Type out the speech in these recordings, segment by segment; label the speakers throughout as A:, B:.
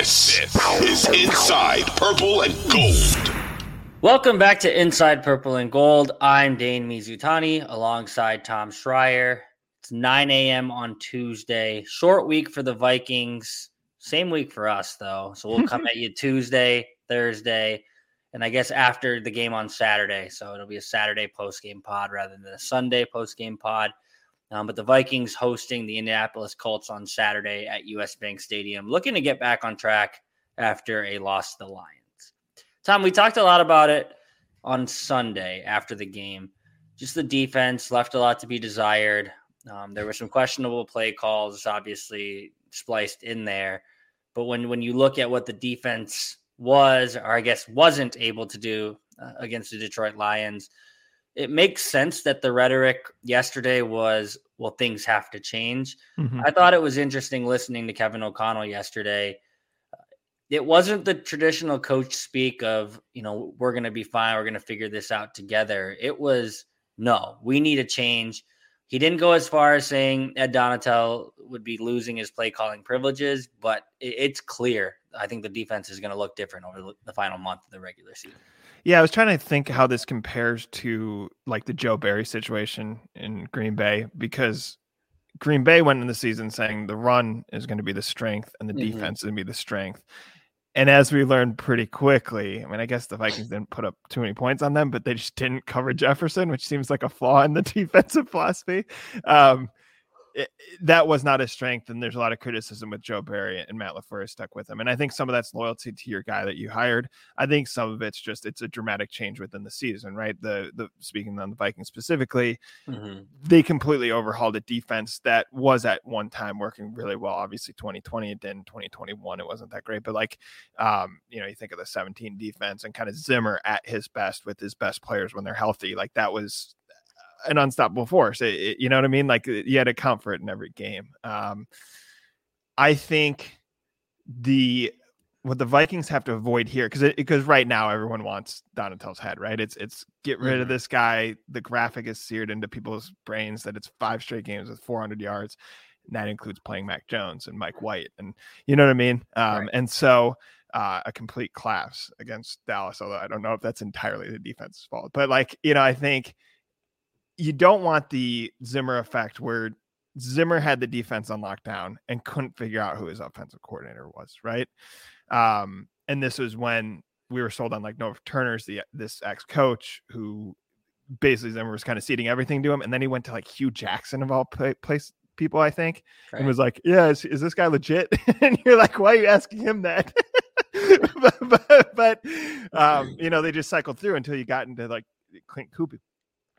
A: This, is Inside Purple and Gold.
B: Welcome back to Inside Purple and Gold. I'm Dane Mizutani alongside Tom Schreier. It's 9 a.m. on Tuesday. Short week for the Vikings. Same week for us, though. So we'll come at you Tuesday, Thursday, and I guess after the game on Saturday. So it'll be a Saturday post game pod rather than a Sunday post game pod. Um, but the Vikings hosting the Indianapolis Colts on Saturday at US Bank Stadium, looking to get back on track after a loss to the Lions. Tom, we talked a lot about it on Sunday after the game. Just the defense left a lot to be desired. Um, there were some questionable play calls, obviously spliced in there. But when when you look at what the defense was, or I guess wasn't able to do uh, against the Detroit Lions, it makes sense that the rhetoric yesterday was, well, things have to change. Mm-hmm. I thought it was interesting listening to Kevin O'Connell yesterday. It wasn't the traditional coach speak of, you know, we're going to be fine. We're going to figure this out together. It was, no, we need a change. He didn't go as far as saying Ed Donatell would be losing his play calling privileges, but it's clear. I think the defense is going to look different over the final month of the regular season.
C: Yeah, I was trying to think how this compares to like the Joe Barry situation in Green Bay because Green Bay went in the season saying the run is going to be the strength and the mm-hmm. defense is going to be the strength. And as we learned pretty quickly, I mean, I guess the Vikings didn't put up too many points on them, but they just didn't cover Jefferson, which seems like a flaw in the defensive philosophy. Um, it, that was not his strength, and there's a lot of criticism with Joe Barry and Matt LaFleur stuck with him. And I think some of that's loyalty to your guy that you hired. I think some of it's just it's a dramatic change within the season, right? The the speaking on the Vikings specifically, mm-hmm. they completely overhauled a defense that was at one time working really well. Obviously, 2020 it didn't. 2021 it wasn't that great, but like, um, you know, you think of the 17 defense and kind of Zimmer at his best with his best players when they're healthy. Like that was an unstoppable force. It, it, you know what I mean? Like you had to count for it in every game. Um, I think the what the Vikings have to avoid here because it because right now everyone wants Donatell's head, right? It's it's get rid mm-hmm. of this guy. The graphic is seared into people's brains that it's five straight games with 400 yards. And that includes playing Mac Jones and Mike White, and you know what I mean. Um, right. And so uh, a complete collapse against Dallas. Although I don't know if that's entirely the defense's fault, but like you know, I think you don't want the Zimmer effect where Zimmer had the defense on lockdown and couldn't figure out who his offensive coordinator was, right? Um, and this was when we were sold on like Norv Turner's the this ex coach who basically Zimmer was kind of ceding everything to him, and then he went to like Hue Jackson of all place people, I think, right. and was like, "Yeah, is, is this guy legit?" and you're like, "Why are you asking him that?" but, but, but um, you know, they just cycled through until you got into like Klint Kubiak,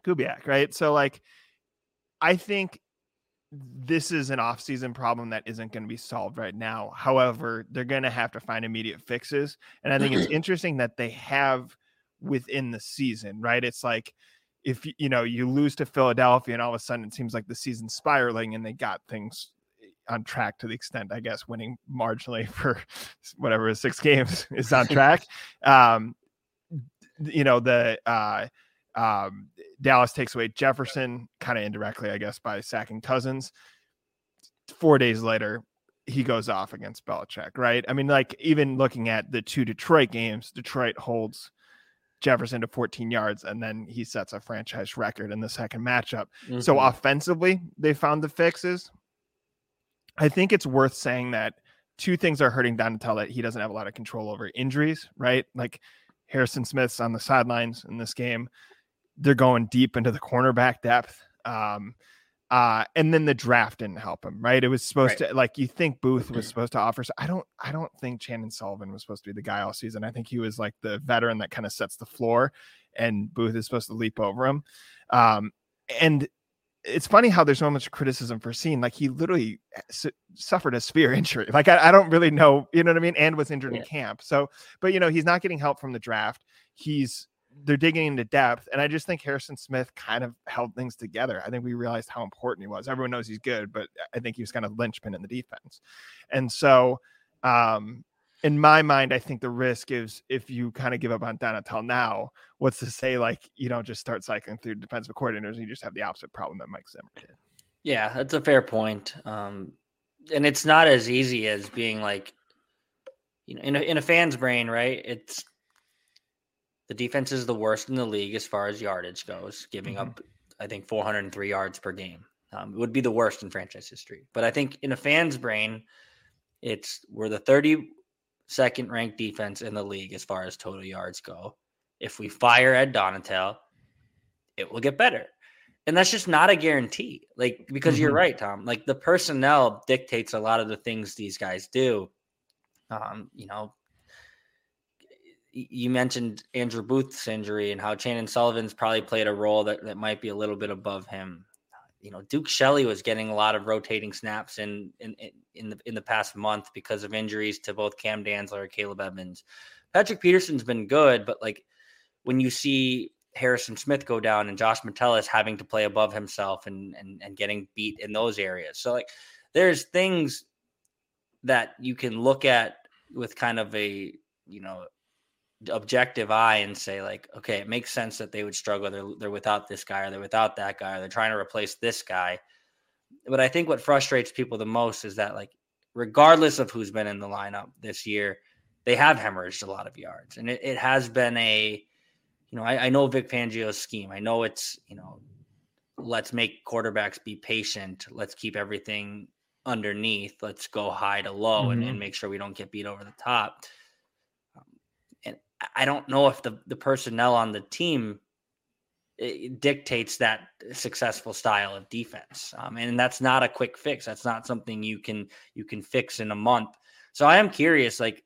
C: Kubiak, right? So like I think this is an off-season problem that isn't going to be solved right now. However, they're going to have to find immediate fixes, and I think it's interesting that they have within the season, right? It's like if you know you lose to Philadelphia, and all of a sudden it seems like the season's spiraling, and they got things on track to the extent, I guess, winning marginally for whatever six games is on track. um, you know the uh, um, Dallas takes away Jefferson, kind of indirectly, I guess, by sacking Cousins. Four days later, he goes off against Belichick, right? I mean, like even looking at the two Detroit games, Detroit holds Jefferson to 14 yards, and then he sets a franchise record in the second matchup. Mm-hmm. So offensively, they found the fixes. I think it's worth saying that two things are hurting Donatell that he doesn't have a lot of control over injuries, right? Like Harrison Smith's on the sidelines in this game they're going deep into the cornerback depth. Um, uh, and then the draft didn't help him, right? It was supposed right. to like you think Booth was supposed to offer. So I don't, I don't think Chandon Sullivan was supposed to be the guy all season. I think he was like the veteran that kind of sets the floor, and Booth is supposed to leap over him. Um, and it's funny how there's so much criticism for seeing like he literally su- suffered a severe injury. Like I, I, don't really know, you know what I mean, and was injured yeah. in camp. So, but you know, he's not getting help from the draft. He's they're digging into depth. And I just think Harrison Smith kind of held things together. I think we realized how important he was. Everyone knows he's good, but I think he was kind of linchpin in the defense. And so, um, in my mind, I think the risk is if you kind of give up on Donatell now, what's to say like you don't just start cycling through defensive coordinators and you just have the opposite problem that Mike Zimmer did.
B: Yeah, that's a fair point. Um, and it's not as easy as being like you know, in a, in a fan's brain, right? It's the defense is the worst in the league as far as yardage goes, giving mm-hmm. up, I think, 403 yards per game. Um, it would be the worst in franchise history. But I think in a fan's brain, it's we're the 32nd ranked defense in the league as far as total yards go. If we fire Ed Donatell, it will get better. And that's just not a guarantee. Like, because mm-hmm. you're right, Tom. Like, the personnel dictates a lot of the things these guys do. Um, you know, you mentioned Andrew Booth's injury and how Chandon Sullivan's probably played a role that, that might be a little bit above him. You know, Duke Shelley was getting a lot of rotating snaps in in in the in the past month because of injuries to both Cam Dantzler and Akayleb Evans. Patrick Peterson's been good, but like when you see Harrison Smith go down and Josh Metellus having to play above himself and and and getting beat in those areas. So like there's things that you can look at with kind of a you know objective eye and say like okay it makes sense that they would struggle. They're, they're without this guy or they're without that guy or they're trying to replace this guy. But i think what frustrates people the most is that like regardless of who's been in the lineup this year they have hemorrhaged a lot of yards. And it, it has been a you know I, I know vic fangio's scheme. I know it's you know let's make quarterbacks be patient. Let's keep everything underneath. Let's go high to low mm-hmm. and, and make sure we don't get beat over the top I don't know if the the personnel on the team eh, dictates that successful style of defense, um, and that's not a quick fix. That's not something you can you can fix in a month. So I am curious. Like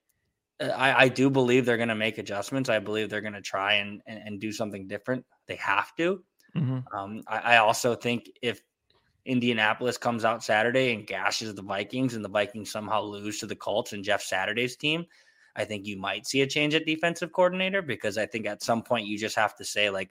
B: uh, I, I do believe they're going to make adjustments. I believe they're going to try and, and, and do something different. They have to. Mm-hmm. Um, I, I also think if Indianapolis comes out Saturday and gashes the Vikings, and the Vikings somehow lose to the Colts and Jeff Saturday's team, I think you might see a change at defensive coordinator because I think at some point you just have to say like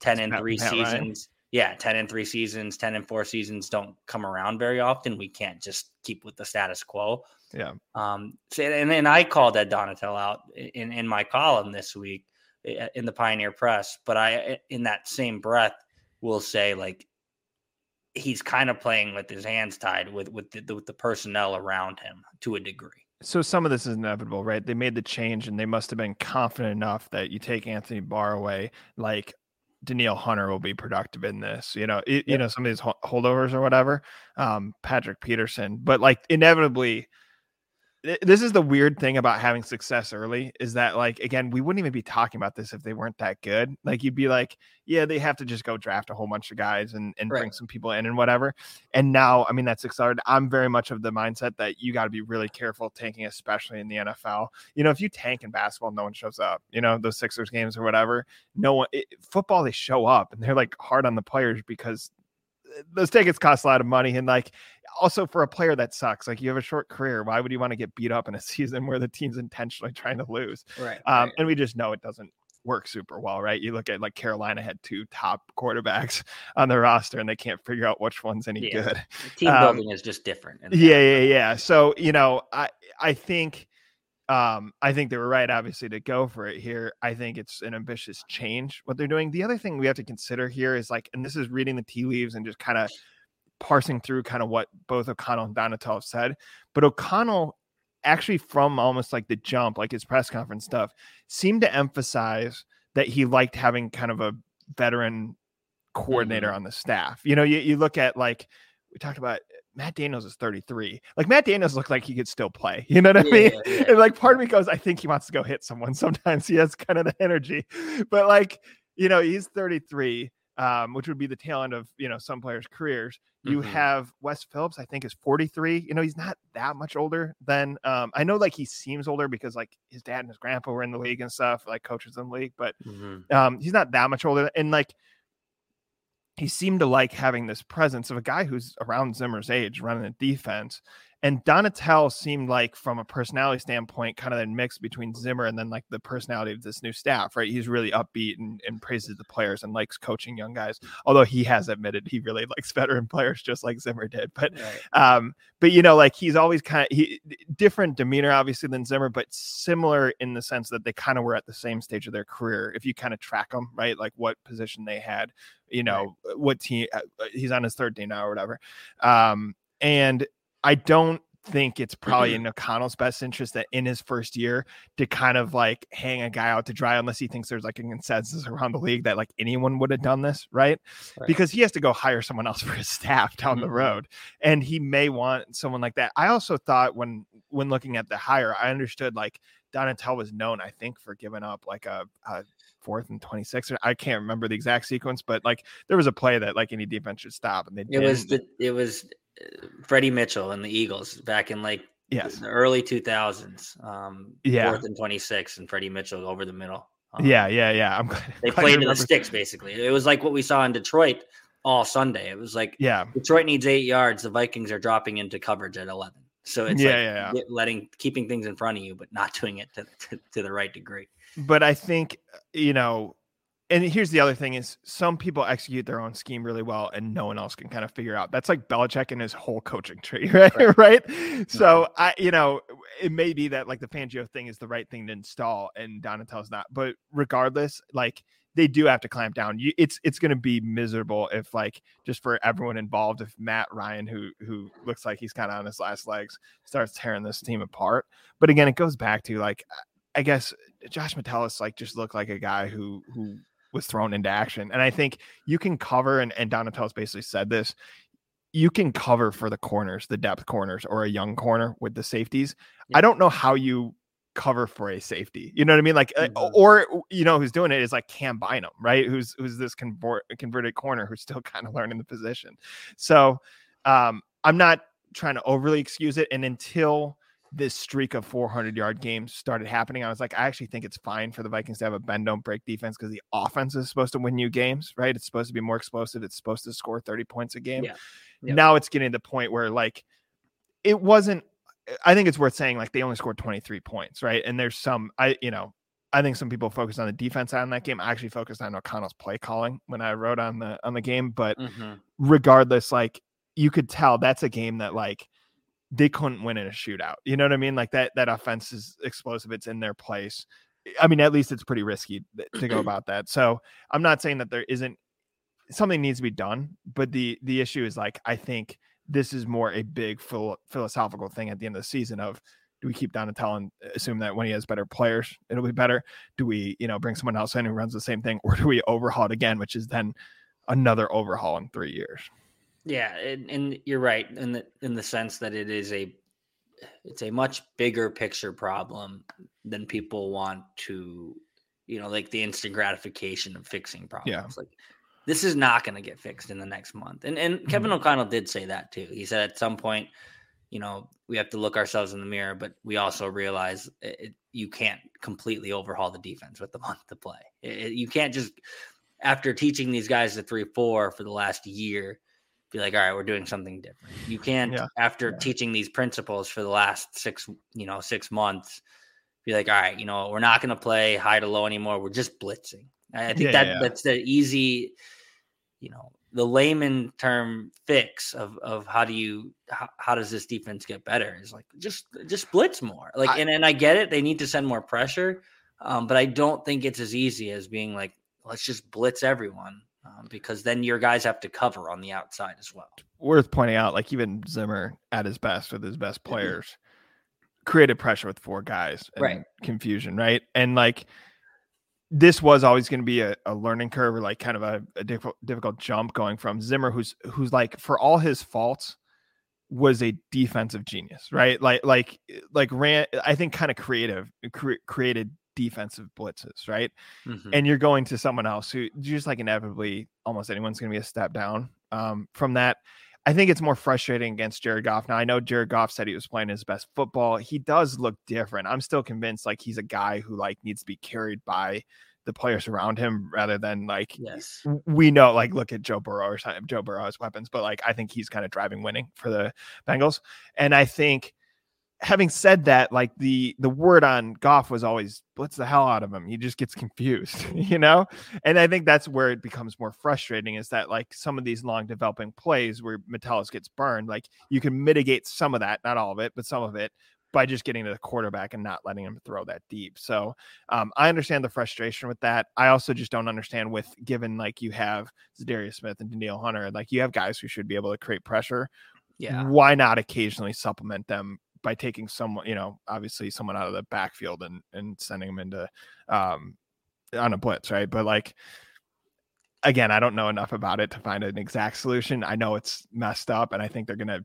B: 10 and three seasons. Yeah, 10 and three seasons, 10 and four seasons don't come around very often. We can't just keep with the status quo.
C: Yeah.
B: Um, so, and then I called Ed Donatell out in, in my column this week in the Pioneer Press, but I, in that same breath, will say like he's kind of playing with his hands tied with with the, with the personnel around him to a degree
C: so some of this is inevitable, right? They made the change and they must have been confident enough that you take Anthony Barr away, like Danielle Hunter will be productive in this. You know, it, you know some of these holdovers or whatever. Um, Patrick Peterson, but like inevitably this is the weird thing about having success early is that like again we wouldn't even be talking about this if they weren't that good. Like you'd be like yeah they have to just go draft a whole bunch of guys and, and right. bring some people in and whatever. And now i mean that's accelerated. I'm very much of the mindset that you got to be really careful tanking especially in the nfl you know if you tank in basketball no one shows up you know those sixers games or whatever no one it, football they show up and they're like hard on the players because those tickets cost a lot of money and like also for a player that sucks like you have a short career why would you want to get beat up in a season where the team's intentionally trying to lose
B: right,
C: um,
B: right.
C: and we just know it doesn't work super well right you look at like carolina had two top quarterbacks on the roster and they can't figure out which one's any yeah. good
B: team um, building is just different
C: yeah yeah yeah so you know i i think um, I think they were right, obviously, to go for it here. I think it's an ambitious change what they're doing. The other thing we have to consider here is like, and this is reading the tea leaves and just kind of parsing through kind of what both O'Connell and Donatell have said. But O'Connell, actually, from almost like the jump, like his press conference stuff, seemed to emphasize that he liked having kind of a veteran coordinator mm-hmm. on the staff. You know, you, you look at like, we talked about Matt Daniels is 33. Like Matt Daniels looked like he could still play. You know what I mean? Yeah, yeah. And like part of me goes, I think he wants to go hit someone. Sometimes he has kind of the energy, but like, you know, he's 33, um, which would be the tail end of, you know, some players' careers. You mm-hmm. have Wes Phillips, I think is 43. You know, he's not that much older than, um, I know like he seems older because like his dad and his grandpa were in the league and stuff, like coaches in the league, but mm-hmm. um, he's not that much older. And like, he seemed to like having this presence of a guy who's around Zimmer's age running a defense and Donatell seemed like, from a personality standpoint, kind of a mix between Zimmer and then like the personality of this new staff, right? He's really upbeat and, and praises the players and likes coaching young guys. Although he has admitted he really likes veteran players, just like Zimmer did. But, right. um, but you know, like he's always kind of he different demeanor, obviously, than Zimmer, but similar in the sense that they kind of were at the same stage of their career. If you kind of track them, right, like what position they had, you know, right. what team uh, he's on his third day now or whatever. Um, and I don't think it's probably in O'Connell's best interest that in his first year to kind of like hang a guy out to dry unless he thinks there's like a consensus around the league that like anyone would have done this, right? right. Because he has to go hire someone else for his staff down mm-hmm. the road. And he may want someone like that. I also thought when when looking at the hire, I understood like Donatell was known, I think, for giving up like a, a fourth and 26 I can't remember the exact sequence, but like there was a play that like any defense should stop and they
B: it
C: didn't.
B: was the it was Freddie Mitchell and the Eagles back in like
C: yes.
B: the early 2000s. Um,
C: yeah,
B: fourth and 26 and Freddie Mitchell over the middle.
C: Um, yeah, yeah, yeah. I'm glad,
B: they played in the sticks basically. It was like what we saw in Detroit all Sunday. It was like
C: yeah,
B: Detroit needs eight yards. The Vikings are dropping into coverage at 11. So it's
C: yeah,
B: like
C: yeah, yeah.
B: letting keeping things in front of you, but not doing it to, to, to the right degree.
C: But I think you know and here's the other thing is some people execute their own scheme really well and no one else can kind of figure out. That's like Belichick and his whole coaching tree, right? Right. right? So I, you know, it may be that like the Fangio thing is the right thing to install and Donatell's not. But regardless, like they do have to clamp down. You, it's it's going to be miserable if like just for everyone involved, if Matt Ryan, who who looks like he's kind of on his last legs, starts tearing this team apart. But again, it goes back to like I guess Josh Metellus like just looked like a guy who who was thrown into action. And I think you can cover, and, and Donatello's basically said this, you can cover for the corners, the depth corners, or a young corner with the safeties. Yeah. I don't know how you cover for a safety. You know what I mean? Like, mm-hmm. or you know, who's doing it is like Cam Bynum, right? Who's who's this convert, converted corner who's still kind of learning the position. So um, I'm not trying to overly excuse it, and until this streak of 400 yard games started happening, I was like, I actually think it's fine for the Vikings to have a bend don't break defense because the offense is supposed to win you games, right? It's supposed to be more explosive. It's supposed to score 30 points a game. Yeah. Yep. Now it's getting to the point where like it wasn't. I think it's worth saying like they only scored 23 points, right? And there's some I you know I think some people focus on the defense on that game. I actually focused on O'Connell's play calling when I wrote on the on the game, but mm-hmm. regardless, like you could tell that's a game that like they couldn't win in a shootout. You know what I mean? Like that that offense is explosive. It's in their place. I mean, at least it's pretty risky to go about that. So I'm not saying that there isn't something needs to be done, but the the issue is like I think this is more a big phil- philosophical thing at the end of the season of do we keep Donatell and assume that when he has better players, it'll be better? Do we, you know, bring someone else in who runs the same thing, or do we overhaul it again, which is then another overhaul in three years?
B: Yeah, and, and you're right in the in the sense that it is a it's a much bigger picture problem than people want to, you know, like the instant gratification of fixing problems.
C: Yeah.
B: Like this is not going to get fixed in the next month. And and Kevin mm-hmm. O'Connell did say that too. He said at some point, you know, we have to look ourselves in the mirror, but we also realize it, it, you can't completely overhaul the defense with the month to play. It, you can't just after teaching these guys the three four for the last year be like, all right, we're doing something different. You can't, yeah. after yeah. teaching these principles for the last six, you know, six months, be like, all right, you know, we're not going to play high to low anymore. We're just blitzing. I think yeah, that that's the easy, you know, the layman term fix of of how do you how, how does this defense get better is like just just blitz more. Like, I, and and I get it, they need to send more pressure, um, but I don't think it's as easy as being like, let's just blitz everyone um, because then your guys have to cover on the outside as well.
C: Worth pointing out, like even Zimmer at his best with his best players mm-hmm. created pressure with four guys and
B: right.
C: confusion, right? And like this was always going to be a, a, learning curve or like kind of a, a difficult, difficult jump going from Zimmer, who's who's like for all his faults was a defensive genius, right? Like like like ran I think kind of creative cre- created defensive blitzes, right? Mm-hmm. And you're going to someone else who just like inevitably almost anyone's going to be a step down um, from that. I think it's more frustrating against Jared Goff. Now I know Jared Goff said he was playing his best football. He does look different. I'm still convinced like he's a guy who like needs to be carried by the players around him rather than like
B: yes
C: we know like look at Joe Burrow or something. Joe Burrow has weapons, but like I think he's kind of driving winning for the Bengals. And I think having said that, like the the word on Goff was always blitz the hell out of him. He just gets confused, you know? And I think that's where it becomes more frustrating is that like some of these long developing plays where Metellus gets burned, like you can mitigate some of that, not all of it, but some of it by just getting to the quarterback and not letting him throw that deep. So um, I understand the frustration with that. I also just don't understand with given like you have Za'Darius Smith and Danielle Hunter, like you have guys who should be able to create pressure
B: Yeah.
C: Why not occasionally supplement them by taking someone, you know, obviously someone out of the backfield and and sending them into um on a blitz, right? But like again, I don't know enough about it to find an exact solution. I know it's messed up and I think they're gonna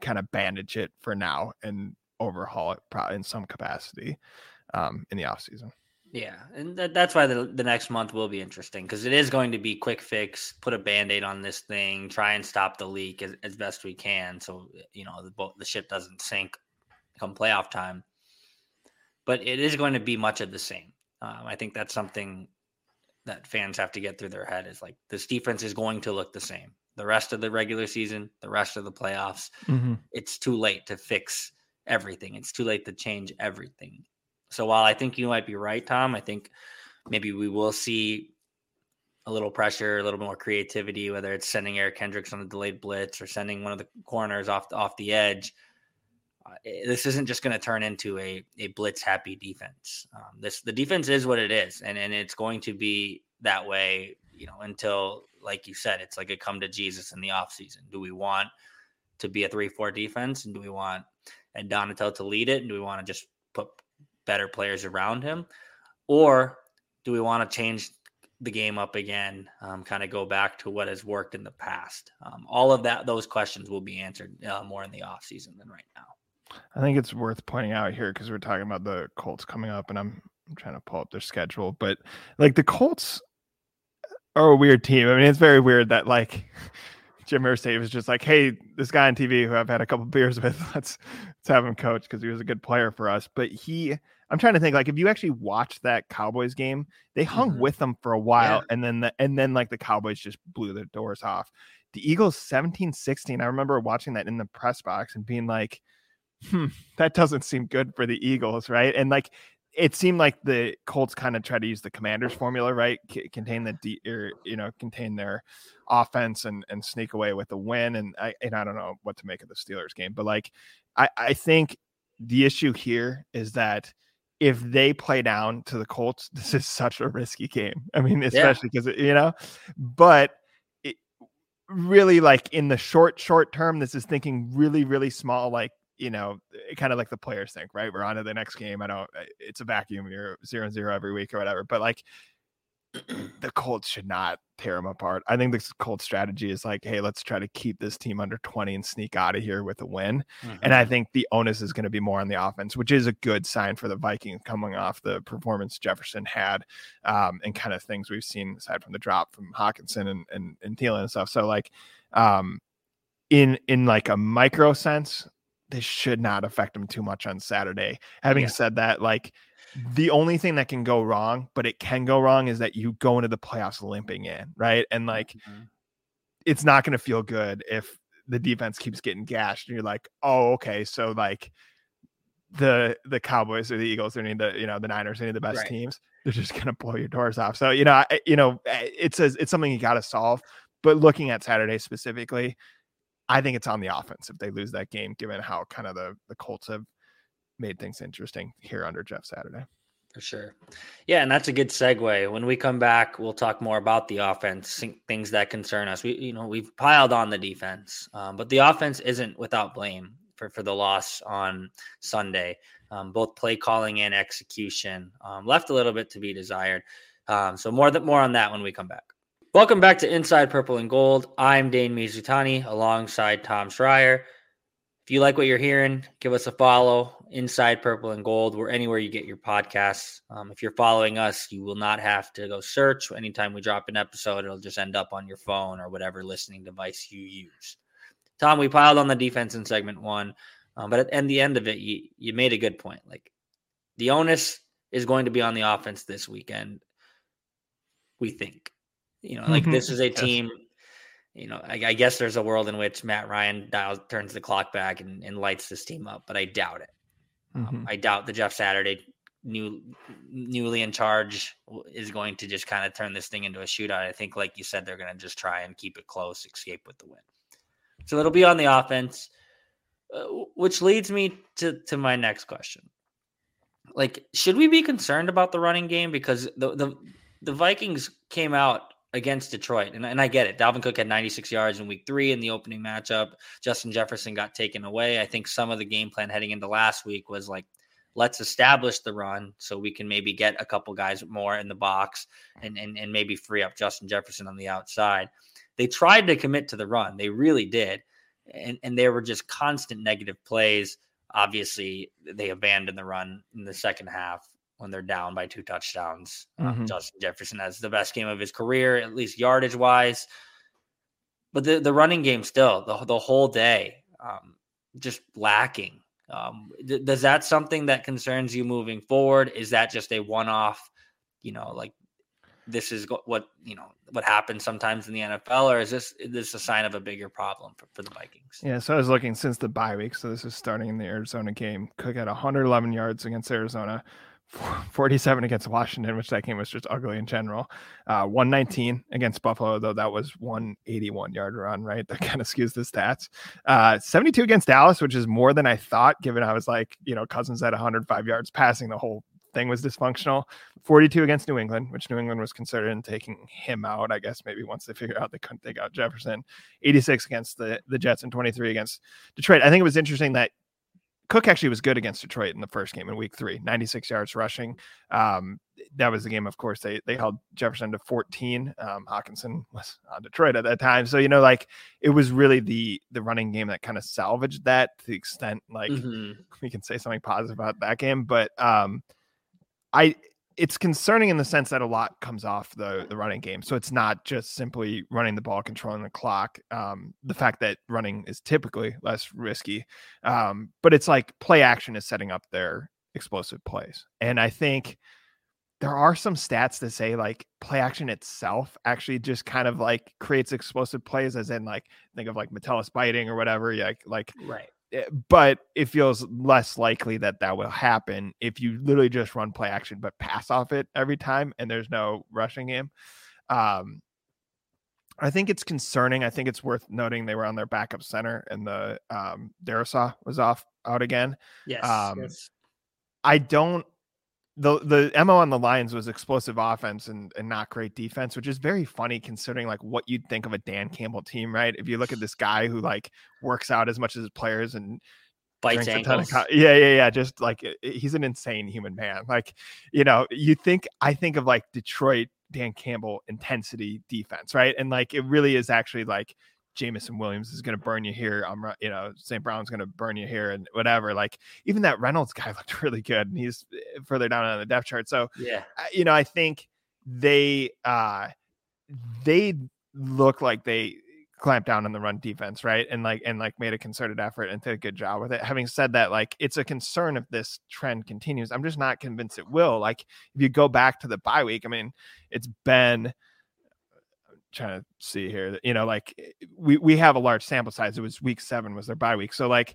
C: kind of bandage it for now and overhaul it probably in some capacity um in the off season.
B: Yeah, and that, that's why the, the next month will be interesting because it is going to be quick fix, put a band aid on this thing, try and stop the leak as, as best we can. So, you know, the, the ship doesn't sink come playoff time. But it is going to be much of the same. Um, I think that's something that fans have to get through their head is like this defense is going to look the same. The rest of the regular season, the rest of the playoffs,
C: mm-hmm.
B: it's too late to fix everything. It's too late to change everything. So while I think you might be right, Tom, I think maybe we will see a little pressure, a little more creativity, whether it's sending Eric Kendricks on a delayed blitz or sending one of the corners off the, off the edge. Uh, this isn't just going to turn into a, a blitz happy defense. Um, this the defense is what it is, and and it's going to be that way, you know, until like you said, it's like a come to Jesus in the offseason. Do we want to be a three four defense, and do we want and Donatello to lead it, and do we want to just put better players around him? Or do we want to change the game up again, um, kind of go back to what has worked in the past? Um, all of that, those questions will be answered uh, more in the offseason than right now.
C: I think it's worth pointing out here because we're talking about the Colts coming up, and I'm, I'm trying to pull up their schedule. But like the Colts are a weird team. I mean, it's very weird that like Jim Irsay was just like, "Hey, this guy on TV who I've had a couple beers with, let's let's have him coach because he was a good player for us." But he, I'm trying to think like if you actually watched that Cowboys game, they hung
B: Mhm.
C: with them for a while,
B: Yeah.
C: and then the, and then like the Cowboys just blew their doors off. The Eagles 17-16. I remember watching that in the press box and being like, "Hmm, that doesn't seem good for the Eagles, right?" And like it seemed like the Colts kind of tried to use the Commanders formula, right? C- contain the D, or you know, contain their offense and and sneak away with a win. And I and I don't know what to make of the Steelers game, but like I I think the issue here is that if they play down to the Colts, this is such a risky game. I mean, especially because you know, but it really like in the short short term, this is thinking really really small, like you know, kind of like the players think, right? We're on to the next game. I don't, it's a vacuum. You're zero and zero every week or whatever. But like the Colts should not tear them apart. I think the Colts strategy is like, hey, let's try to keep this team under 20 and sneak out of here with a win. And I think the onus is going to be more on the offense, which is a good sign for the Vikings coming off the performance Jefferson had um, and kind of things we've seen aside from the drop from Hockenson and, and, and Thielen and stuff. So like um, in, in like a micro sense, this should not affect them too much on Saturday. Having
B: Yeah.
C: said that, like the only thing that can go wrong, but it can go wrong, is that you go into the playoffs limping in, right? And like
B: Mhm.
C: it's not going to feel good if the defense keeps getting gashed and you're like, oh, okay, so like the the Cowboys or the Eagles or any of the you know the Niners, any of the best
B: Right.
C: teams, they're just going to blow your doors off. So you know, I, you know, eh, it's a, it's something you got to solve. But looking at Saturday specifically, I think it's on the offense if they lose that game, given how kind of the the Colts have made things interesting here under Jeff Saturday.
B: For sure. Yeah, and that's a good segue. When we come back, we'll talk more about the offense, things that concern us. We, you know, we've piled on the defense, um, but the offense isn't without blame for for the loss on Sunday. Um, both play calling and execution um, left a little bit to be desired. Um, so more that more on that when we come back. Welcome back to Inside Purple and Gold. I'm Dane Mizutani alongside Tom Schreier. If you like what you're hearing, give us a follow. Inside Purple and Gold. We're anywhere you get your podcasts. Um, if you're following us, you will not have to go search. Anytime we drop an episode, it'll just end up on your phone or whatever listening device you use. Tom, we piled on the defense in segment one, um, but at, at the end of it, you you made a good point. Like the onus is going to be on the offense this weekend. We think, you know, like
C: Mhm.
B: this is a
C: Yes.
B: team you know, I, I guess there's a world in which Matt Ryan dials turns the clock back and, and lights this team up, but I doubt it. Um,
C: Mhm.
B: I doubt the Jeff Saturday new newly in charge is going to just kind of turn this thing into a shootout. I think, like you said, they're going to just try and keep it close, escape with the win. So it'll be on the offense, uh, which leads me to to my next question. Like, should we be concerned about the running game because the the the Vikings came out against Detroit, and, and I get it. Dalvin Cook had 96 yards in week three in the opening matchup. Justin Jefferson got taken away. I think some of the game plan heading into last week was like, let's establish the run so we can maybe get a couple guys more in the box and, and, and maybe free up Justin Jefferson on the outside. They tried to commit to the run, they really did. And, and there were just constant negative plays. Obviously, they abandoned the run in the second half when they're down by two touchdowns. Um, mm-hmm. Um, Justin Jefferson has the best game of his career, at least yardage wise. But the, the running game still, the, the whole day, um, just lacking. Um, th- does that something that concerns you moving forward? Is that just a one off, you know, like this is what, you know, what happens sometimes in the NFL, or is this is this a sign of a bigger problem for, for the Vikings?
C: Yeah, so I was looking since the bye week. So this is starting in the Arizona game. Cook had 111 yards against Arizona, 47 against Washington, which that game was just ugly in general. Uh, 119 against Buffalo, though that was 181 yard run, right? That kind of skews the stats. Uh, 72 against Dallas, which is more than I thought, given I was like, you know, Cousins at 105 yards passing, the whole thing was dysfunctional. 42 against New England, which New England was considering taking him out, I guess maybe once they figure out they couldn't take out Jefferson. 86 against the, the Jets and 23 against Detroit. I think it was interesting that Cook actually was good against Detroit in the first game in week three, 96 yards rushing. Um, that was the game, of course, they they held Jefferson to 14. Um, Hockenson was on Detroit at that time. So, you know, like it was really the the running game that kind of salvaged that to the extent like mm-hmm. we can say something positive about that game. But um I it's concerning in the sense that a lot comes off the the running game. So it's not just simply running the ball, controlling the clock. Um, the fact that running is typically less risky, um, but it's like play action is setting up their explosive plays, and I think there are some stats to say like play action itself actually just kind of like creates explosive plays, as in like think of like Metellus biting or whatever. Yeah, like, like
B: right
C: but it feels less likely that that will happen if you literally just run play action but pass off it every time and there's no rushing game. Um, I think it's concerning. I think it's worth noting they were on their backup center and the um, Darrisaw was off out again.
B: Yes, um, yes.
C: I don't the the mo on the Lions was explosive offense and, and not great defense, which is very funny considering like what you'd think of a Dan Campbell team, right? If you look at this guy who like works out as much as his players and
B: bites ankles.
C: Co- yeah, yeah, yeah. Just like he's an insane human man. Like, you know, you think I think of like Detroit Dan Campbell intensity defense, right? And like it really is actually like Jameson Williams is going to burn you here. I'm, you know, St. Brown's going to burn you here and whatever. Like even that Reynolds guy looked really good and he's eh, further down on the depth chart. So,
B: yeah,
C: you know, I think they, uh, they look like they clamped down on the run defense, right? And like, and like made a concerted effort and did a good job with it. Having said that, like it's a concern if this trend continues. I'm just not convinced it will. Like if you go back to the bye week, I mean, it's been, trying to see here that you know like eh, we we have a large sample size it was week seven was their bye week so like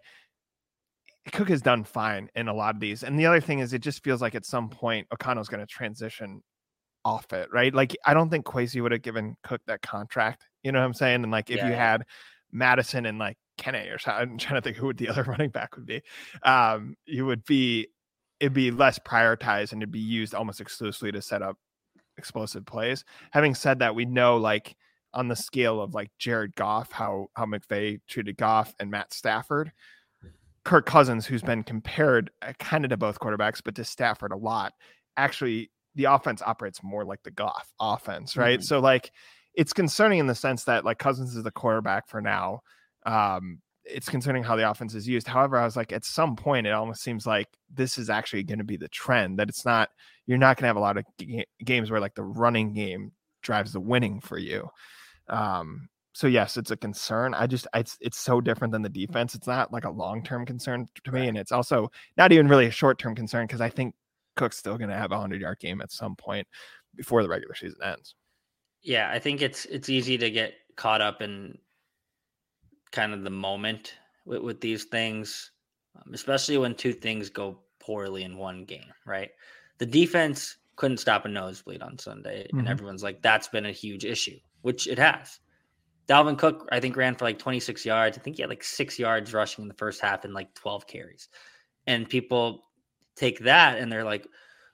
C: cook has done fine in a lot of these and the other thing is it just feels like at some point o'connell's going to transition off it right? Like i don't think Kwesi would have given cook that contract you know what i'm saying? And like if yeah, you had Mattison and like Kene or something i'm trying to think who would the other running back would be um you would be it'd be less prioritized and it'd be used almost exclusively to set up explosive plays. Having said that, we know like on the scale of like Jared Goff, how how McVay treated Goff and Matt Stafford, Kirk Cousins, who's been compared uh, kind of to both quarterbacks, but to Stafford a lot, actually the offense operates more like the Goff offense, right? Mm-hmm. So like it's concerning in the sense that like Cousins is the quarterback for now. Um, it's concerning how the offense is used. However, I was like, at some point, it almost seems like this is actually going to be the trend that it's not, you're not going to have a lot of g- games where like the running game drives the winning for you. Um, so yes, it's a concern. I just, it's, it's so different than the defense. It's not like a long-term concern to me. And it's also not even really a short-term concern because I think Cook's still going to have a hundred yard game at some point before the regular season ends.
B: Yeah. I think it's, it's easy to get caught up in kind of the moment with, with these things, um, especially when two things go poorly in one game, right? The defense couldn't stop a nosebleed on Sunday, mm-hmm. and everyone's like, that's been a huge issue, which it has. Dalvin Cook, I think, ran for like 26 yards. I think he had like six yards rushing in the first half and like 12 carries. And people take that and they're like,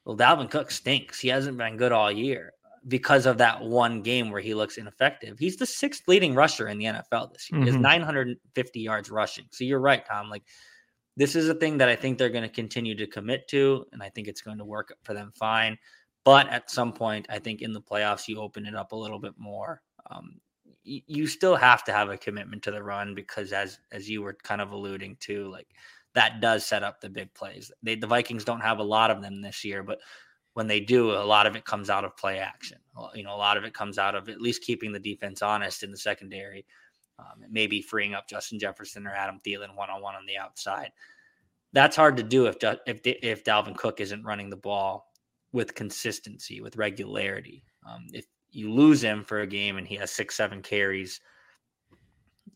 B: well, Dalvin Cook stinks. He hasn't been good all year. Because of that one game where he looks ineffective. He's the sixth leading rusher in the NFL this year. He has
C: Mhm.
B: 950 yards rushing. So you're right, Tom. Like this is a thing that I think they're going to continue to commit to, and I think it's going to work for them fine. But at some point, I think in the playoffs, you open it up a little bit more. Um, y- you still have to have a commitment to the run because, as as you were kind of alluding to, like that does set up the big plays. They, the Vikings don't have a lot of them this year, but when they do, a lot of it comes out of play action. You know, a lot of it comes out of at least keeping the defense honest in the secondary, um, maybe freeing up Justin Jefferson or Adam Thielen one on one on the outside. That's hard to do if if if Dalvin Cook isn't running the ball with consistency, with regularity. Um, if you lose him for a game and he has six, seven carries,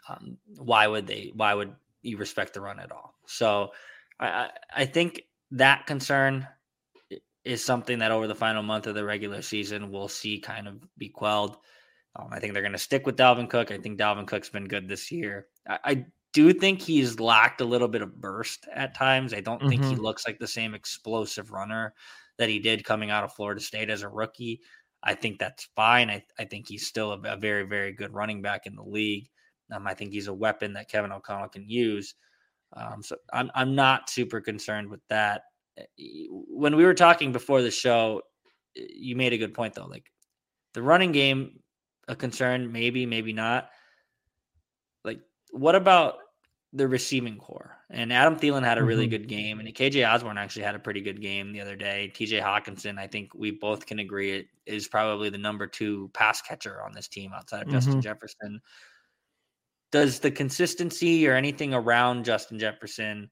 B: um, why would they? Why would you respect the run at all? So, I I, think that concern is something that over the final month of the regular season we'll see kind of be quelled. Um, I think they're going to stick with Dalvin Cook. I think Dalvin Cook's been good this year. I, I do think he's lacked a little bit of burst at times. I don't think he
C: Mhm.
B: looks like the same explosive runner that he did coming out of Florida State as a rookie. I think that's fine. I, I think he's still a, a very, very good running back in the league. Um, I think he's a weapon that Kevin O'Connell can use. Um, so I'm I'm not super concerned with that. Y- When we were talking before the show, you made a good point though. Like the running game, a concern, maybe, maybe not. Like, what about the receiving corps? And Adam Thielen had a really
C: Mhm.
B: good game, and KJ Osborne actually had a pretty good game the other day. TJ Hockenson, I think we both can agree, it is probably the number two pass catcher on this team outside of Justin
C: Mhm.
B: Jefferson. Does the consistency or anything around Justin Jefferson,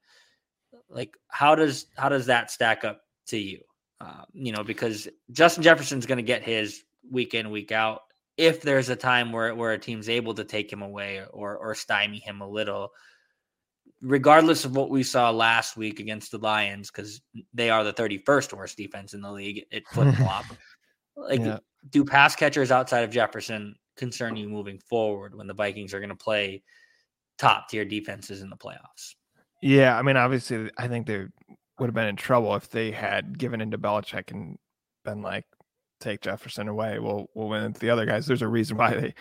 B: like how does how does that stack up to you? Uh, you know, because Justin Jefferson's going to get his week in week out. If there's a time where where a team's able to take him away or or stymie him a little, regardless of what we saw last week against the Lions, because they are the 31st worst defense in the league it flip flop. like,
C: Yeah.
B: do pass catchers outside of Jefferson concern you moving forward when the Vikings are going to play top tier defenses in the playoffs?
C: Yeah, I mean, obviously, I think they would have been in trouble if they had given into Belichick and been like, "Take Jefferson away. We'll we'll win into the other guys." There's a reason why they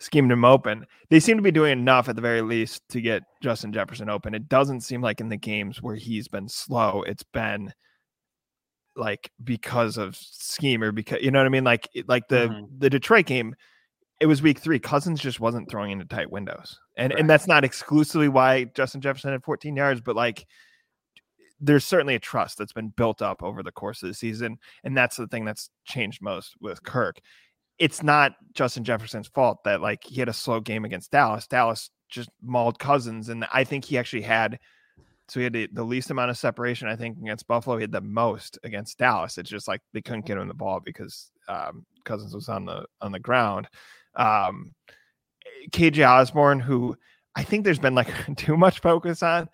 C: schemed him open. They seem to be doing enough at the very least to get Justin Jefferson open. It doesn't seem like in the games where he's been slow, it's been like because of scheme or because you know what I mean. Like like the
B: Mhm.
C: the Detroit game. It was week three. Cousins just wasn't throwing into tight windows, and
B: Right.
C: and that's not exclusively why Justin Jefferson had 14 yards, but like there's certainly a trust that's been built up over the course of the season, and that's the thing that's changed most with Kirk. It's not Justin Jefferson's fault that like he had a slow game against Dallas. Dallas just mauled Cousins, and I think he actually had. So he had the, the least amount of separation, I think, against Buffalo. He had the most against Dallas. It's just like they couldn't get him the ball because um, Cousins was on the on the ground. Um, KJ Osborne, who I think there's been like too much focus on,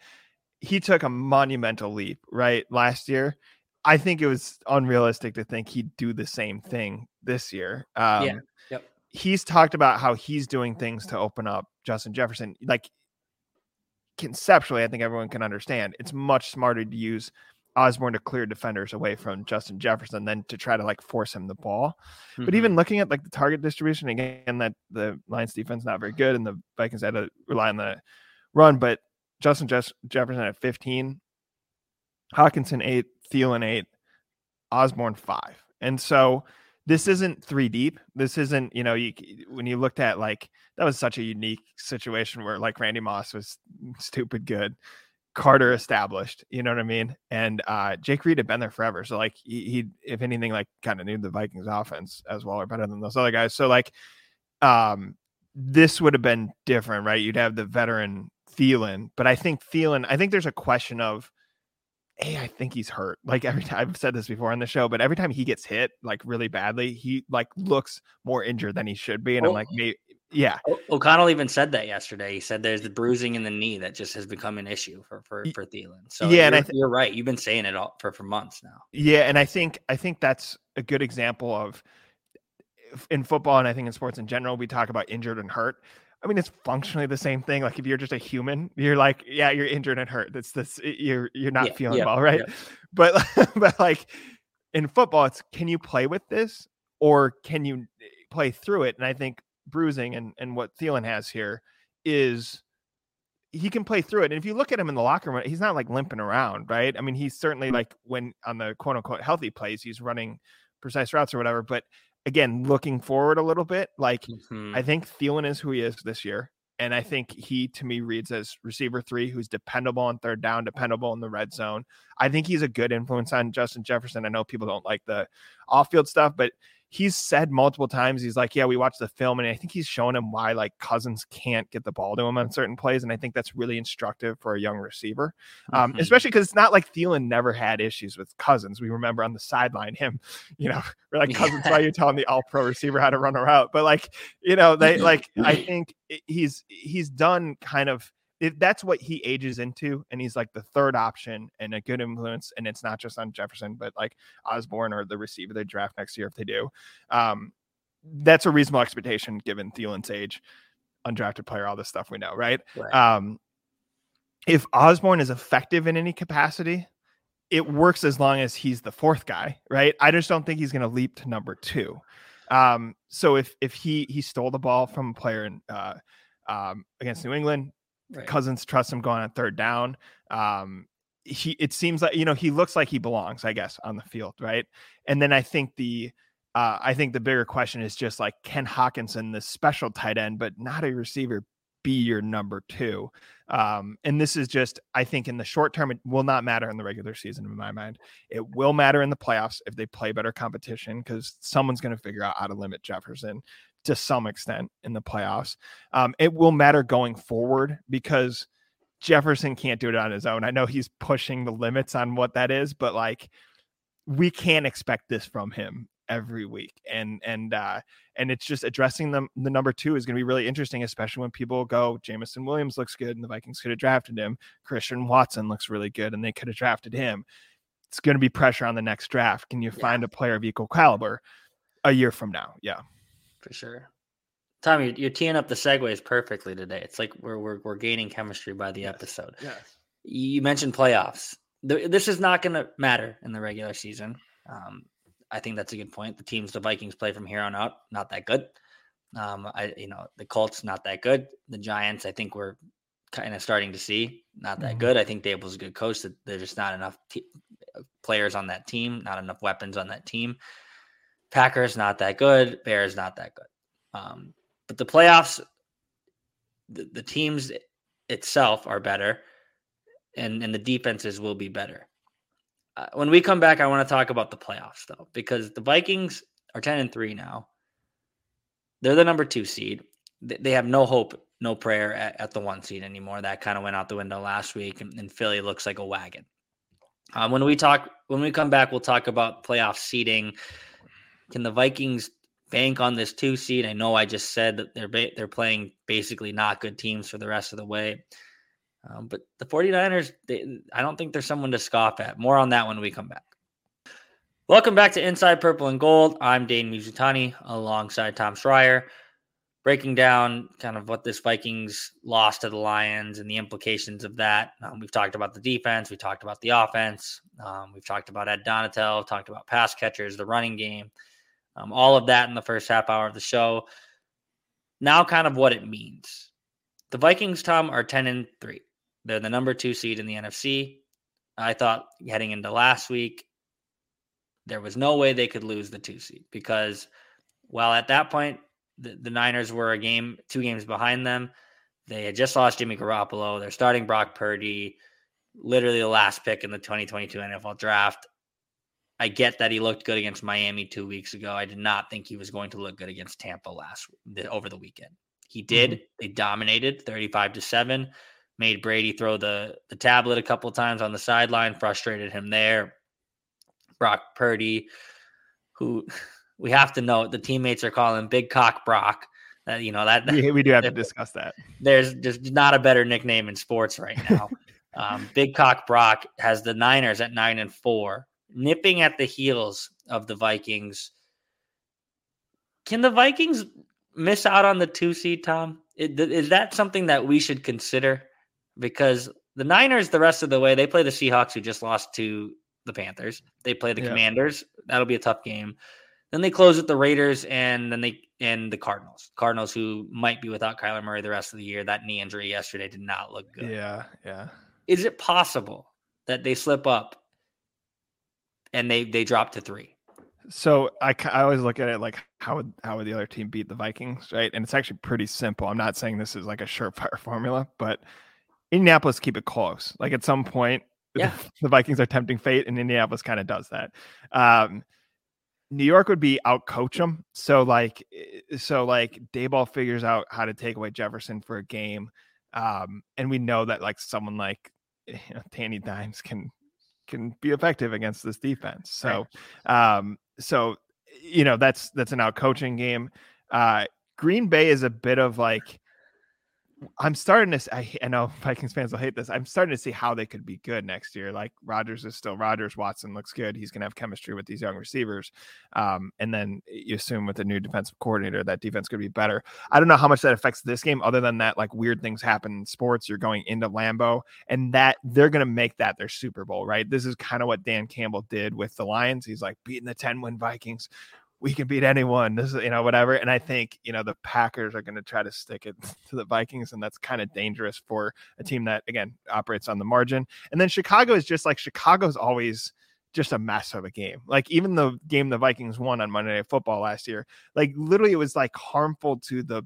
C: he took a monumental leap right last year. I think it was unrealistic to think he'd do the same thing this year. Um,
B: Yeah, yep.
C: He's talked about how he's doing things to open up Justin Jefferson. Like conceptually, I think everyone can understand it's much smarter to use Osborne to clear defenders away from Justin Jefferson than to try to like force him the ball. But
B: Mhm.
C: even looking at like the target distribution again, that the Lions defense not very good, and the Vikings had to rely on the run. But Justin Jeff- Jefferson at 15, Hockenson eight, Thielen eight, Osborne five, and so this isn't three deep. This isn't you know you when you looked at like that was such a unique situation where like Randy Moss was stupid good. Carter established, you know what I mean? And uh Jake Reed had been there forever. So like he, he if anything, like kind of knew the Vikings offense as well or better than those other guys. So like um this would have been different, right? You'd have the veteran Thielen, but I think Thielen, I think there's a question of Hey, I think he's hurt. Like every time I've said this before on the show, but every time he gets hit like really badly, he like looks more injured than he should be. And I'm
B: Oh.
C: like, maybe yeah.
B: O- O'Connell even said that yesterday. He said there's the bruising in the knee that just has become an issue for for, for Thielen. So
C: yeah, and I
B: you're, you're right. You've been saying it all for, for months now.
C: Yeah, and I think I think that's a good example of in football and I think in sports in general we talk about injured and hurt. I mean, it's functionally the same thing. Like if you're just a human, you're like, yeah, you're injured and hurt. That's this you're you're not
B: Yeah,
C: feeling
B: yeah,
C: well, right?
B: yeah.
C: But but like in football, it's can you play with this or can you eh, play through it? And I think bruising and, and what Thielen has here is he can play through it. And if you look at him in the locker room, he's not like limping around, right? I mean, he's certainly like when on the quote unquote healthy plays, he's running precise routes or whatever. But again, looking forward a little bit, like
B: Mhm.
C: I think Thielen is who he is this year. And I think he, to me, reads as receiver three, who's dependable on third down, dependable in the red zone. I think he's a good influence on Justin Jefferson. I know people don't like the off field stuff, but he's said multiple times, he's like, Yeah, we watched the film. And I think he's shown him why like Cousins can't get the ball to him on certain plays. And I think that's really instructive for a young receiver, um,
B: Mhm.
C: especially because it's not like Thielen never had issues with Cousins. We remember on the sideline him, you know, we're like, Cousins, why are you telling the all pro receiver how to run a route? But like, you know, they like, I think he's, he's done kind of, if that's what he ages into, and he's like the third option and a good influence, and it's not just on Jefferson, but like Osborne or the receiver they draft next year if they do. Um, that's a reasonable expectation given Thielen's age, undrafted player, all this stuff we know, right?
B: Right.
C: Um, if Osborne is effective in any capacity, it works as long as he's the fourth guy, right? I just don't think he's going to leap to number two. Um, so if if he he stole the ball from a player in, uh, um, against New England,
B: Right.
C: Cousins trusts him going on third down. Um, he it seems like you know he looks like he belongs, I guess, on the field, right? And then I think the uh, I think the bigger question is just like Ken Hockenson, the special tight end, but not a receiver, be your number two. Um, and this is just, I think, in the short term, it will not matter in the regular season, in my mind. It will matter in the playoffs if they play better competition because someone's going to figure out how to limit Jefferson to some extent in the playoffs. Um, it will matter going forward because Jefferson can't do it on his own. I know he's pushing the limits on what that is, but like we can't expect this from him every week. And and uh and it's just addressing them the number two is going to be really interesting, especially when people go, Jameson Williams looks good and the Vikings could have drafted him. Christian Watson looks really good and they could have drafted him. It's going to be pressure on the next draft. Can you
B: Yeah.
C: find a player of equal caliber a year from now? Yeah.
B: For sure. Tom, you're, you're teeing up the segues perfectly today. It's like we're we're, we're gaining chemistry by the episode.
C: Yeah.
B: You mentioned playoffs. This is not going to matter in the regular season. Um, I think that's a good point. The teams the Vikings play from here on out not that good. Um, I you know the Colts not that good. The Giants I think we're kind of starting to see not that
C: Mhm.
B: good. I think Daboll's a good coach. That there's just not enough te- players on that team, not enough weapons on that team. Packers not that good. Bears not that good. Um, but the playoffs, the, the teams itself are better, and and the defenses will be better. Uh, when we come back, I want to talk about the playoffs though, because the Vikings are ten and three now. They're the number two seed. They have no hope, no prayer at, at the one seed anymore. That kind of went out the window last week, and, and Philly looks like a wagon. Um, when we talk, when we come back, we'll talk about playoff seeding. Can the Vikings bank on this two seed? I know I just said that they're ba- they're playing basically not good teams for the rest of the way. Um, but the 49ers, they, I don't think there's someone to scoff at. More on that when we come back. Welcome back to Inside Purple and Gold. I'm Dane Mizutani alongside Tom Schreier, breaking down kind of what this Vikings loss to the Lions and the implications of that. Um, we've talked about the defense, we talked about the offense, um, we've talked about Ed Donatell, talked about pass catchers, the running game, um, all of that in the first half hour of the show. Now, kind of what it means. The Vikings, Tom, are 10 and 3. They're the number two seed in the NFC. I thought heading into last week, there was no way they could lose the two seed because, while at that point, the, the Niners were a game, two games behind them. They had just lost Jimmy Garoppolo. They're starting Brock Purdy, literally the last pick in the 2022 NFL draft. I get that he looked good against Miami two weeks ago. I did not think he was going to look good against Tampa last the, over the weekend. He did. They dominated 35 to 7, made Brady throw the, the tablet a couple of times on the sideline, frustrated him there. Brock Purdy, who we have to note the teammates are calling Big Cock Brock. That you know that
C: We, we do have to discuss that.
B: there's just not a better nickname in sports right now. um, Big Cock Brock has the Niners at nine and four, nipping at the heels of the Vikings. Can the Vikings miss out on the two seed, Tom? Is that something that we should consider? Because the Niners, the rest of the way, they play the Seahawks, who just lost to the Panthers. They play the
C: Yeah.
B: Commanders. That'll be a tough game. Then they close with the Raiders and then they and the Cardinals. Cardinals who might be without Kyler Murray the rest of the year. That knee injury yesterday did not look good.
C: Yeah, yeah.
B: Is it possible that they slip up and they they drop to three?
C: So I, I always look at it like how would how would the other team beat the Vikings, right? And it's actually pretty simple. I'm not saying this is like a surefire formula, but Indianapolis keep it close. Like at some point,
B: yeah.
C: the Vikings are tempting fate, and Indianapolis kind of does that. Um, New York would be out coach them. So like eh, so like Daboll figures out how to take away Jefferson for a game. Um, and we know that like someone like you know, Danny Dimes can can be effective against this defense. So right. um, so you know that's that's an out coaching game. Uh, Green Bay is a bit of like I'm starting to. I, I know Vikings fans will hate this. I'm starting to see how they could be good next year. Like Rodgers is still Rodgers. Watson looks good. He's going to have chemistry with these young receivers. Um, and then you assume with the new defensive coordinator that defense could be better. I don't know how much that affects this game, other than that, like weird things happen in sports. You're going into Lambeau, and that they're going to make that their Super Bowl, right? This is kind of what Dan Campbell did with the Lions. He's like beating the 10 win Vikings we can beat anyone. This is, you know, whatever. And I think, you know, the Packers are going to try to stick it to the Vikings, and that's kind of dangerous for a team that, again, operates on the margin. And then Chicago is just like Chicago's always just a mess of a game. Like even the game the Vikings won on Monday Night Football last year, like literally it was like harmful to the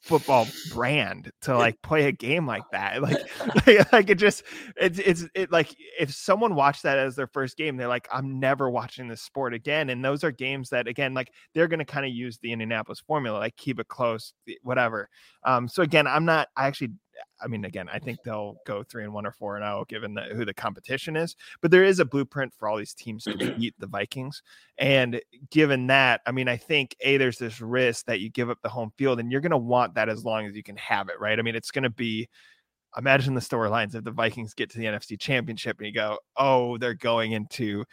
C: football brand to like play a game like that. Like, like, like, it just it's it's it like if someone watched that as their first game, they're like, I'm never watching this sport again. And those are games that again, like they're gonna kind of use the Indianapolis formula, like keep it close, whatever. Um, so again, I'm not I actually I mean, again, I think they'll go three and one or four and zero, oh, given the, who the competition is. But there is a blueprint for all these teams to beat the Vikings, and given that, I mean, I think a there's this risk that you give up the home field, and you're going to want that as long as you can have it, right? I mean, it's going to be. Imagine the storylines if the Vikings get to the NFC Championship and you go, oh, they're going into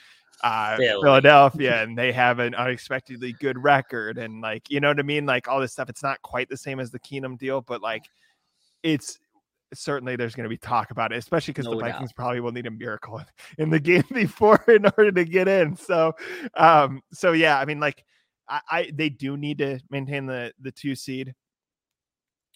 C: uh, Philadelphia and they have an unexpectedly good record and like you know what I mean like all this stuff it's not quite the same as the Keenum deal but like it's certainly there's going to be talk about it, especially because no the Vikings doubt. probably will need a miracle in the game before in order to get in. So, um, so yeah, I mean, like, I, I they do need to maintain the the two seed.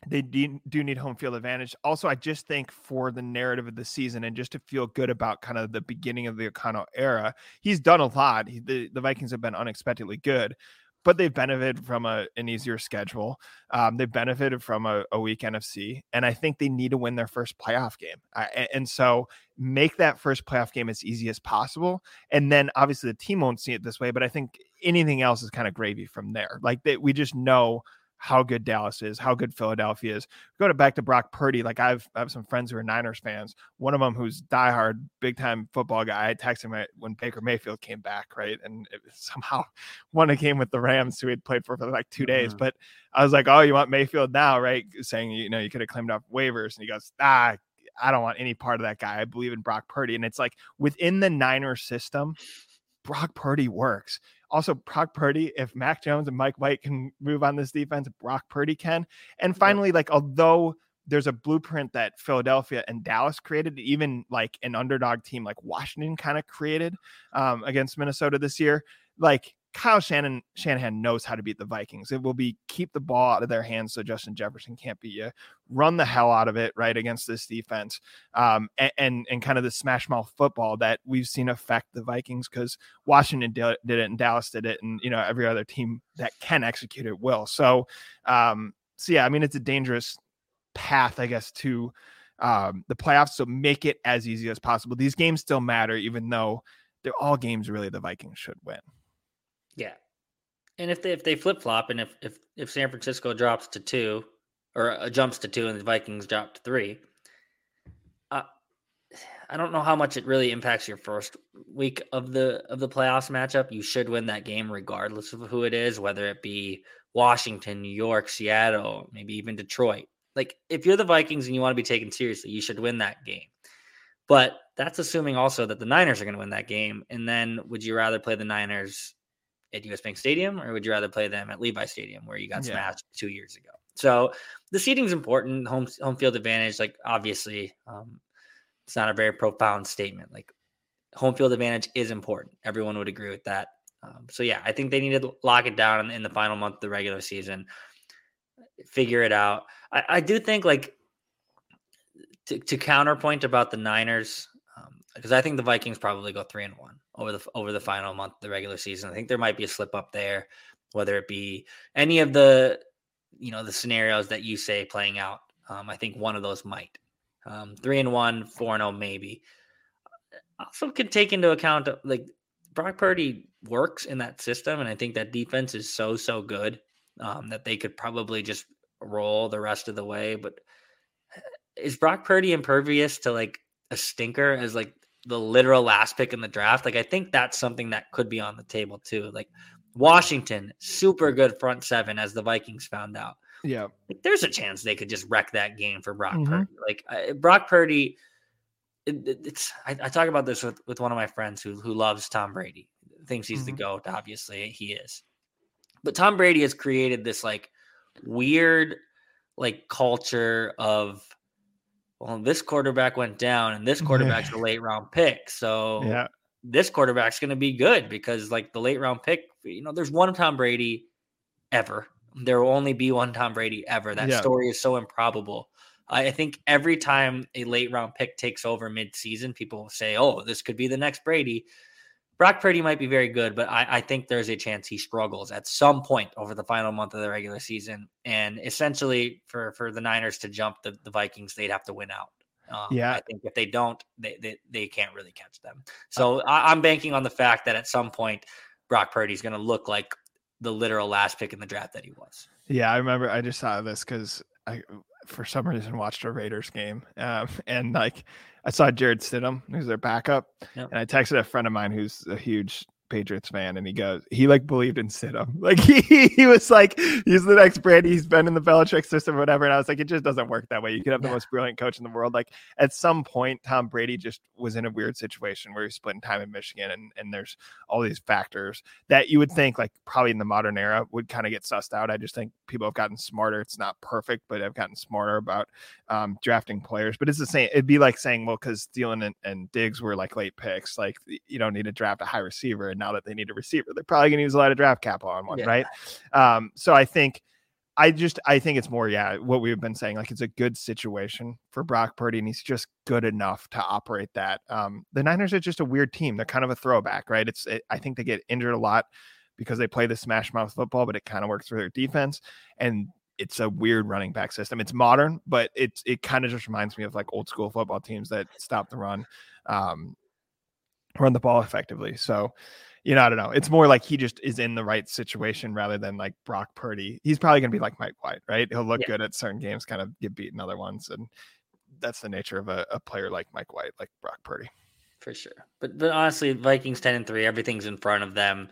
C: They do, do need home field advantage. Also, I just think for the narrative of the season and just to feel good about kind of the beginning of the O'Connell era, he's done a lot. He, the, the Vikings have been unexpectedly good but they've benefited from a, an easier schedule. Um, they've benefited from a, a, weak NFC, and I think they need to win their first playoff game. I, and so make that first playoff game as easy as possible. And then obviously the team won't see it this way, but I think anything else is kind of gravy from there. Like that, we just know how good Dallas is, how good Philadelphia is. Go to back to Brock Purdy. Like I've I have some friends who are Niners fans. One of them who's diehard, big time football guy. I texted him when Baker Mayfield came back, right, and somehow won a game with the Rams, who he had played for for like two days. Mm-hmm. But I was like, oh, you want Mayfield now, right? Saying you know you could have claimed off waivers, and he goes, ah. I don't want any part of that guy. I believe in Brock Purdy. And it's like within the Niners system, Brock Purdy works. Also, Brock Purdy, if Mac Jones and Mike White can move on this defense, Brock Purdy can. And finally, like, although there's a blueprint that Philadelphia and Dallas created, even like an underdog team like Washington kind of created um, against Minnesota this year. Like Kyle Shannon Shanahan knows how to beat the Vikings. It will be keep the ball out of their hands so Justin Jefferson can't beat you. Run the hell out of it right against this defense, um, and, and, and kind of the smash mouth football that we've seen affect the Vikings because Washington did, it and Dallas did it, and you know every other team that can execute it will. So, um, so yeah, I mean it's a dangerous path, I guess, to um, the playoffs. So make it as easy as possible. These games still matter, even though they're all games really the Vikings should win.
B: Yeah. And if they if they flip flop and if if if San Francisco drops to two or uh, jumps to two and the Vikings drop to three, uh, I don't know how much it really impacts your first week of the of the playoffs matchup. You should win that game regardless of who it is, whether it be Washington, New York, Seattle, maybe even Detroit. Like if you're the Vikings and you want to be taken seriously, you should win that game. But that's assuming also that the Niners are going to win that game. And then would you rather play the Niners at US Bank Stadium, or would you rather play them at Levi Stadium where you got yeah. smashed two years ago? So the seating is important. Home home field advantage, like obviously, um, it's not a very profound statement. Like home field advantage is important. Everyone would agree with that. Um, so yeah, I think they need to lock it down in, in, the final month of the regular season, figure it out. I, I do think like to, to, counterpoint about the Niners, because um, I think the Vikings probably go three and one over the over the final month of the regular season. I think there might be a slip up there, whether it be any of the you know the scenarios that you say playing out. Um, I think one of those might. Um, three and one, four and oh, maybe. Also, can take into account like Brock Purdy works in that system, and I think that defense is so so good um, that they could probably just roll the rest of the way. But eh, is Brock Purdy impervious to like a stinker as like the literal last pick in the draft? Like I think that's something that could be on the table too. Like Washington, super good front seven, as the Vikings found out.
C: Yeah,
B: like, there's a chance they could just wreck that game for Brock mm-hmm. Purdy. Like uh, Brock Purdy it, it, it's I, I, talk about this with, with one of my friends who who loves Tom Brady, thinks he's mm-hmm. the goat. Obviously, he is. But Tom Brady has created this like weird like culture of well, this quarterback went down and this quarterback's a late round pick. So
C: yeah.
B: this quarterback's going to be good because like the late round pick, you know, there's one Tom Brady ever. There will only be one Tom Brady ever. That yeah. story is so improbable. I think every time a late round pick takes over mid-season, people say, "Oh, this could be the next Brady." Brock Purdy might be very good, but I, I, think there's a chance he struggles at some point over the final month of the regular season. And essentially, for for the Niners to jump the, the Vikings, they'd have to win out. Um,
C: yeah,
B: I think if they don't, they they, they can't really catch them. So I, I'm banking on the fact that at some point, Brock Purdy's going to look like the literal last pick in the draft that he was.
C: Yeah, I remember. I just saw this because I for some reason watched a Raiders game, um, and like I saw Jarrett Stidham, who's their backup, yep. and I texted a friend of mine who's a huge Patriots fan, and he goes, he like believed in Stidham. Like he, he was like, he's the next Brady. He's been in the Belichick system or whatever. And I was like, it just doesn't work that way. You could have the yeah. most brilliant coach in the world. Like at some point, Tom Brady just was in a weird situation where he's splitting time in Michigan, and and there's all these factors that you would think like probably in the modern era would kind of get sussed out. I just think people have gotten smarter. It's not perfect, but have gotten smarter about um, drafting players. But it's the same. It'd be like saying, well, because Thielen and, and Diggs were like late picks, like you don't need to draft a high receiver. And now that they need a receiver, they're probably going to use a lot of draft capital on one, yeah. right? Um, so I think. I just I think it's more yeah what we've been saying like it's a good situation for Brock Purdy and he's just good enough to operate that. Um, the Niners are just a weird team. They're kind of a throwback, right? It's it, I think they get injured a lot because they play the smash mouth football, but it kind of works for their defense. And it's a weird running back system. It's modern, but it's it kind of just reminds me of like old school football teams that stop the run, um, run the ball effectively. So, you know, I don't know. It's more like he just is in the right situation rather than like Brock Purdy. He's probably gonna be like Mike White, right? He'll look yeah. good at certain games, kind of get beaten other ones, and that's the nature of a, a player like Mike White, like Brock Purdy.
B: For sure. But but honestly, Vikings ten and three, everything's in front of them.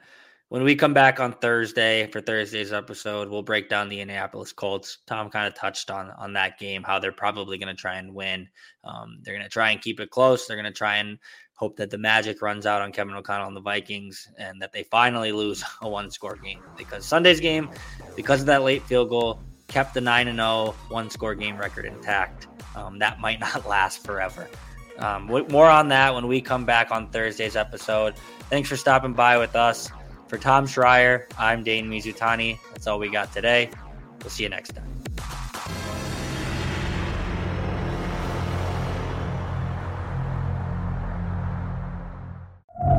B: When we come back on Thursday for Thursday's episode, we'll break down the Indianapolis Colts. Tom kind of touched on on that game, how they're probably going to try and win. Um, they're going to try and keep it close. They're going to try and hope that the magic runs out on Kevin O'Connell and the Vikings, and that they finally lose a one score game. Because Sunday's game, because of that late field goal, kept the nine and zero oh one score game record intact. Um, that might not last forever. Um, more on that when we come back on Thursday's episode. Thanks for stopping by with us. For Tom Schreier, I'm Dane Mizutani. That's all we got today. We'll see you next time.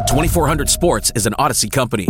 D: Twenty four hundred Sports is an Audacy company.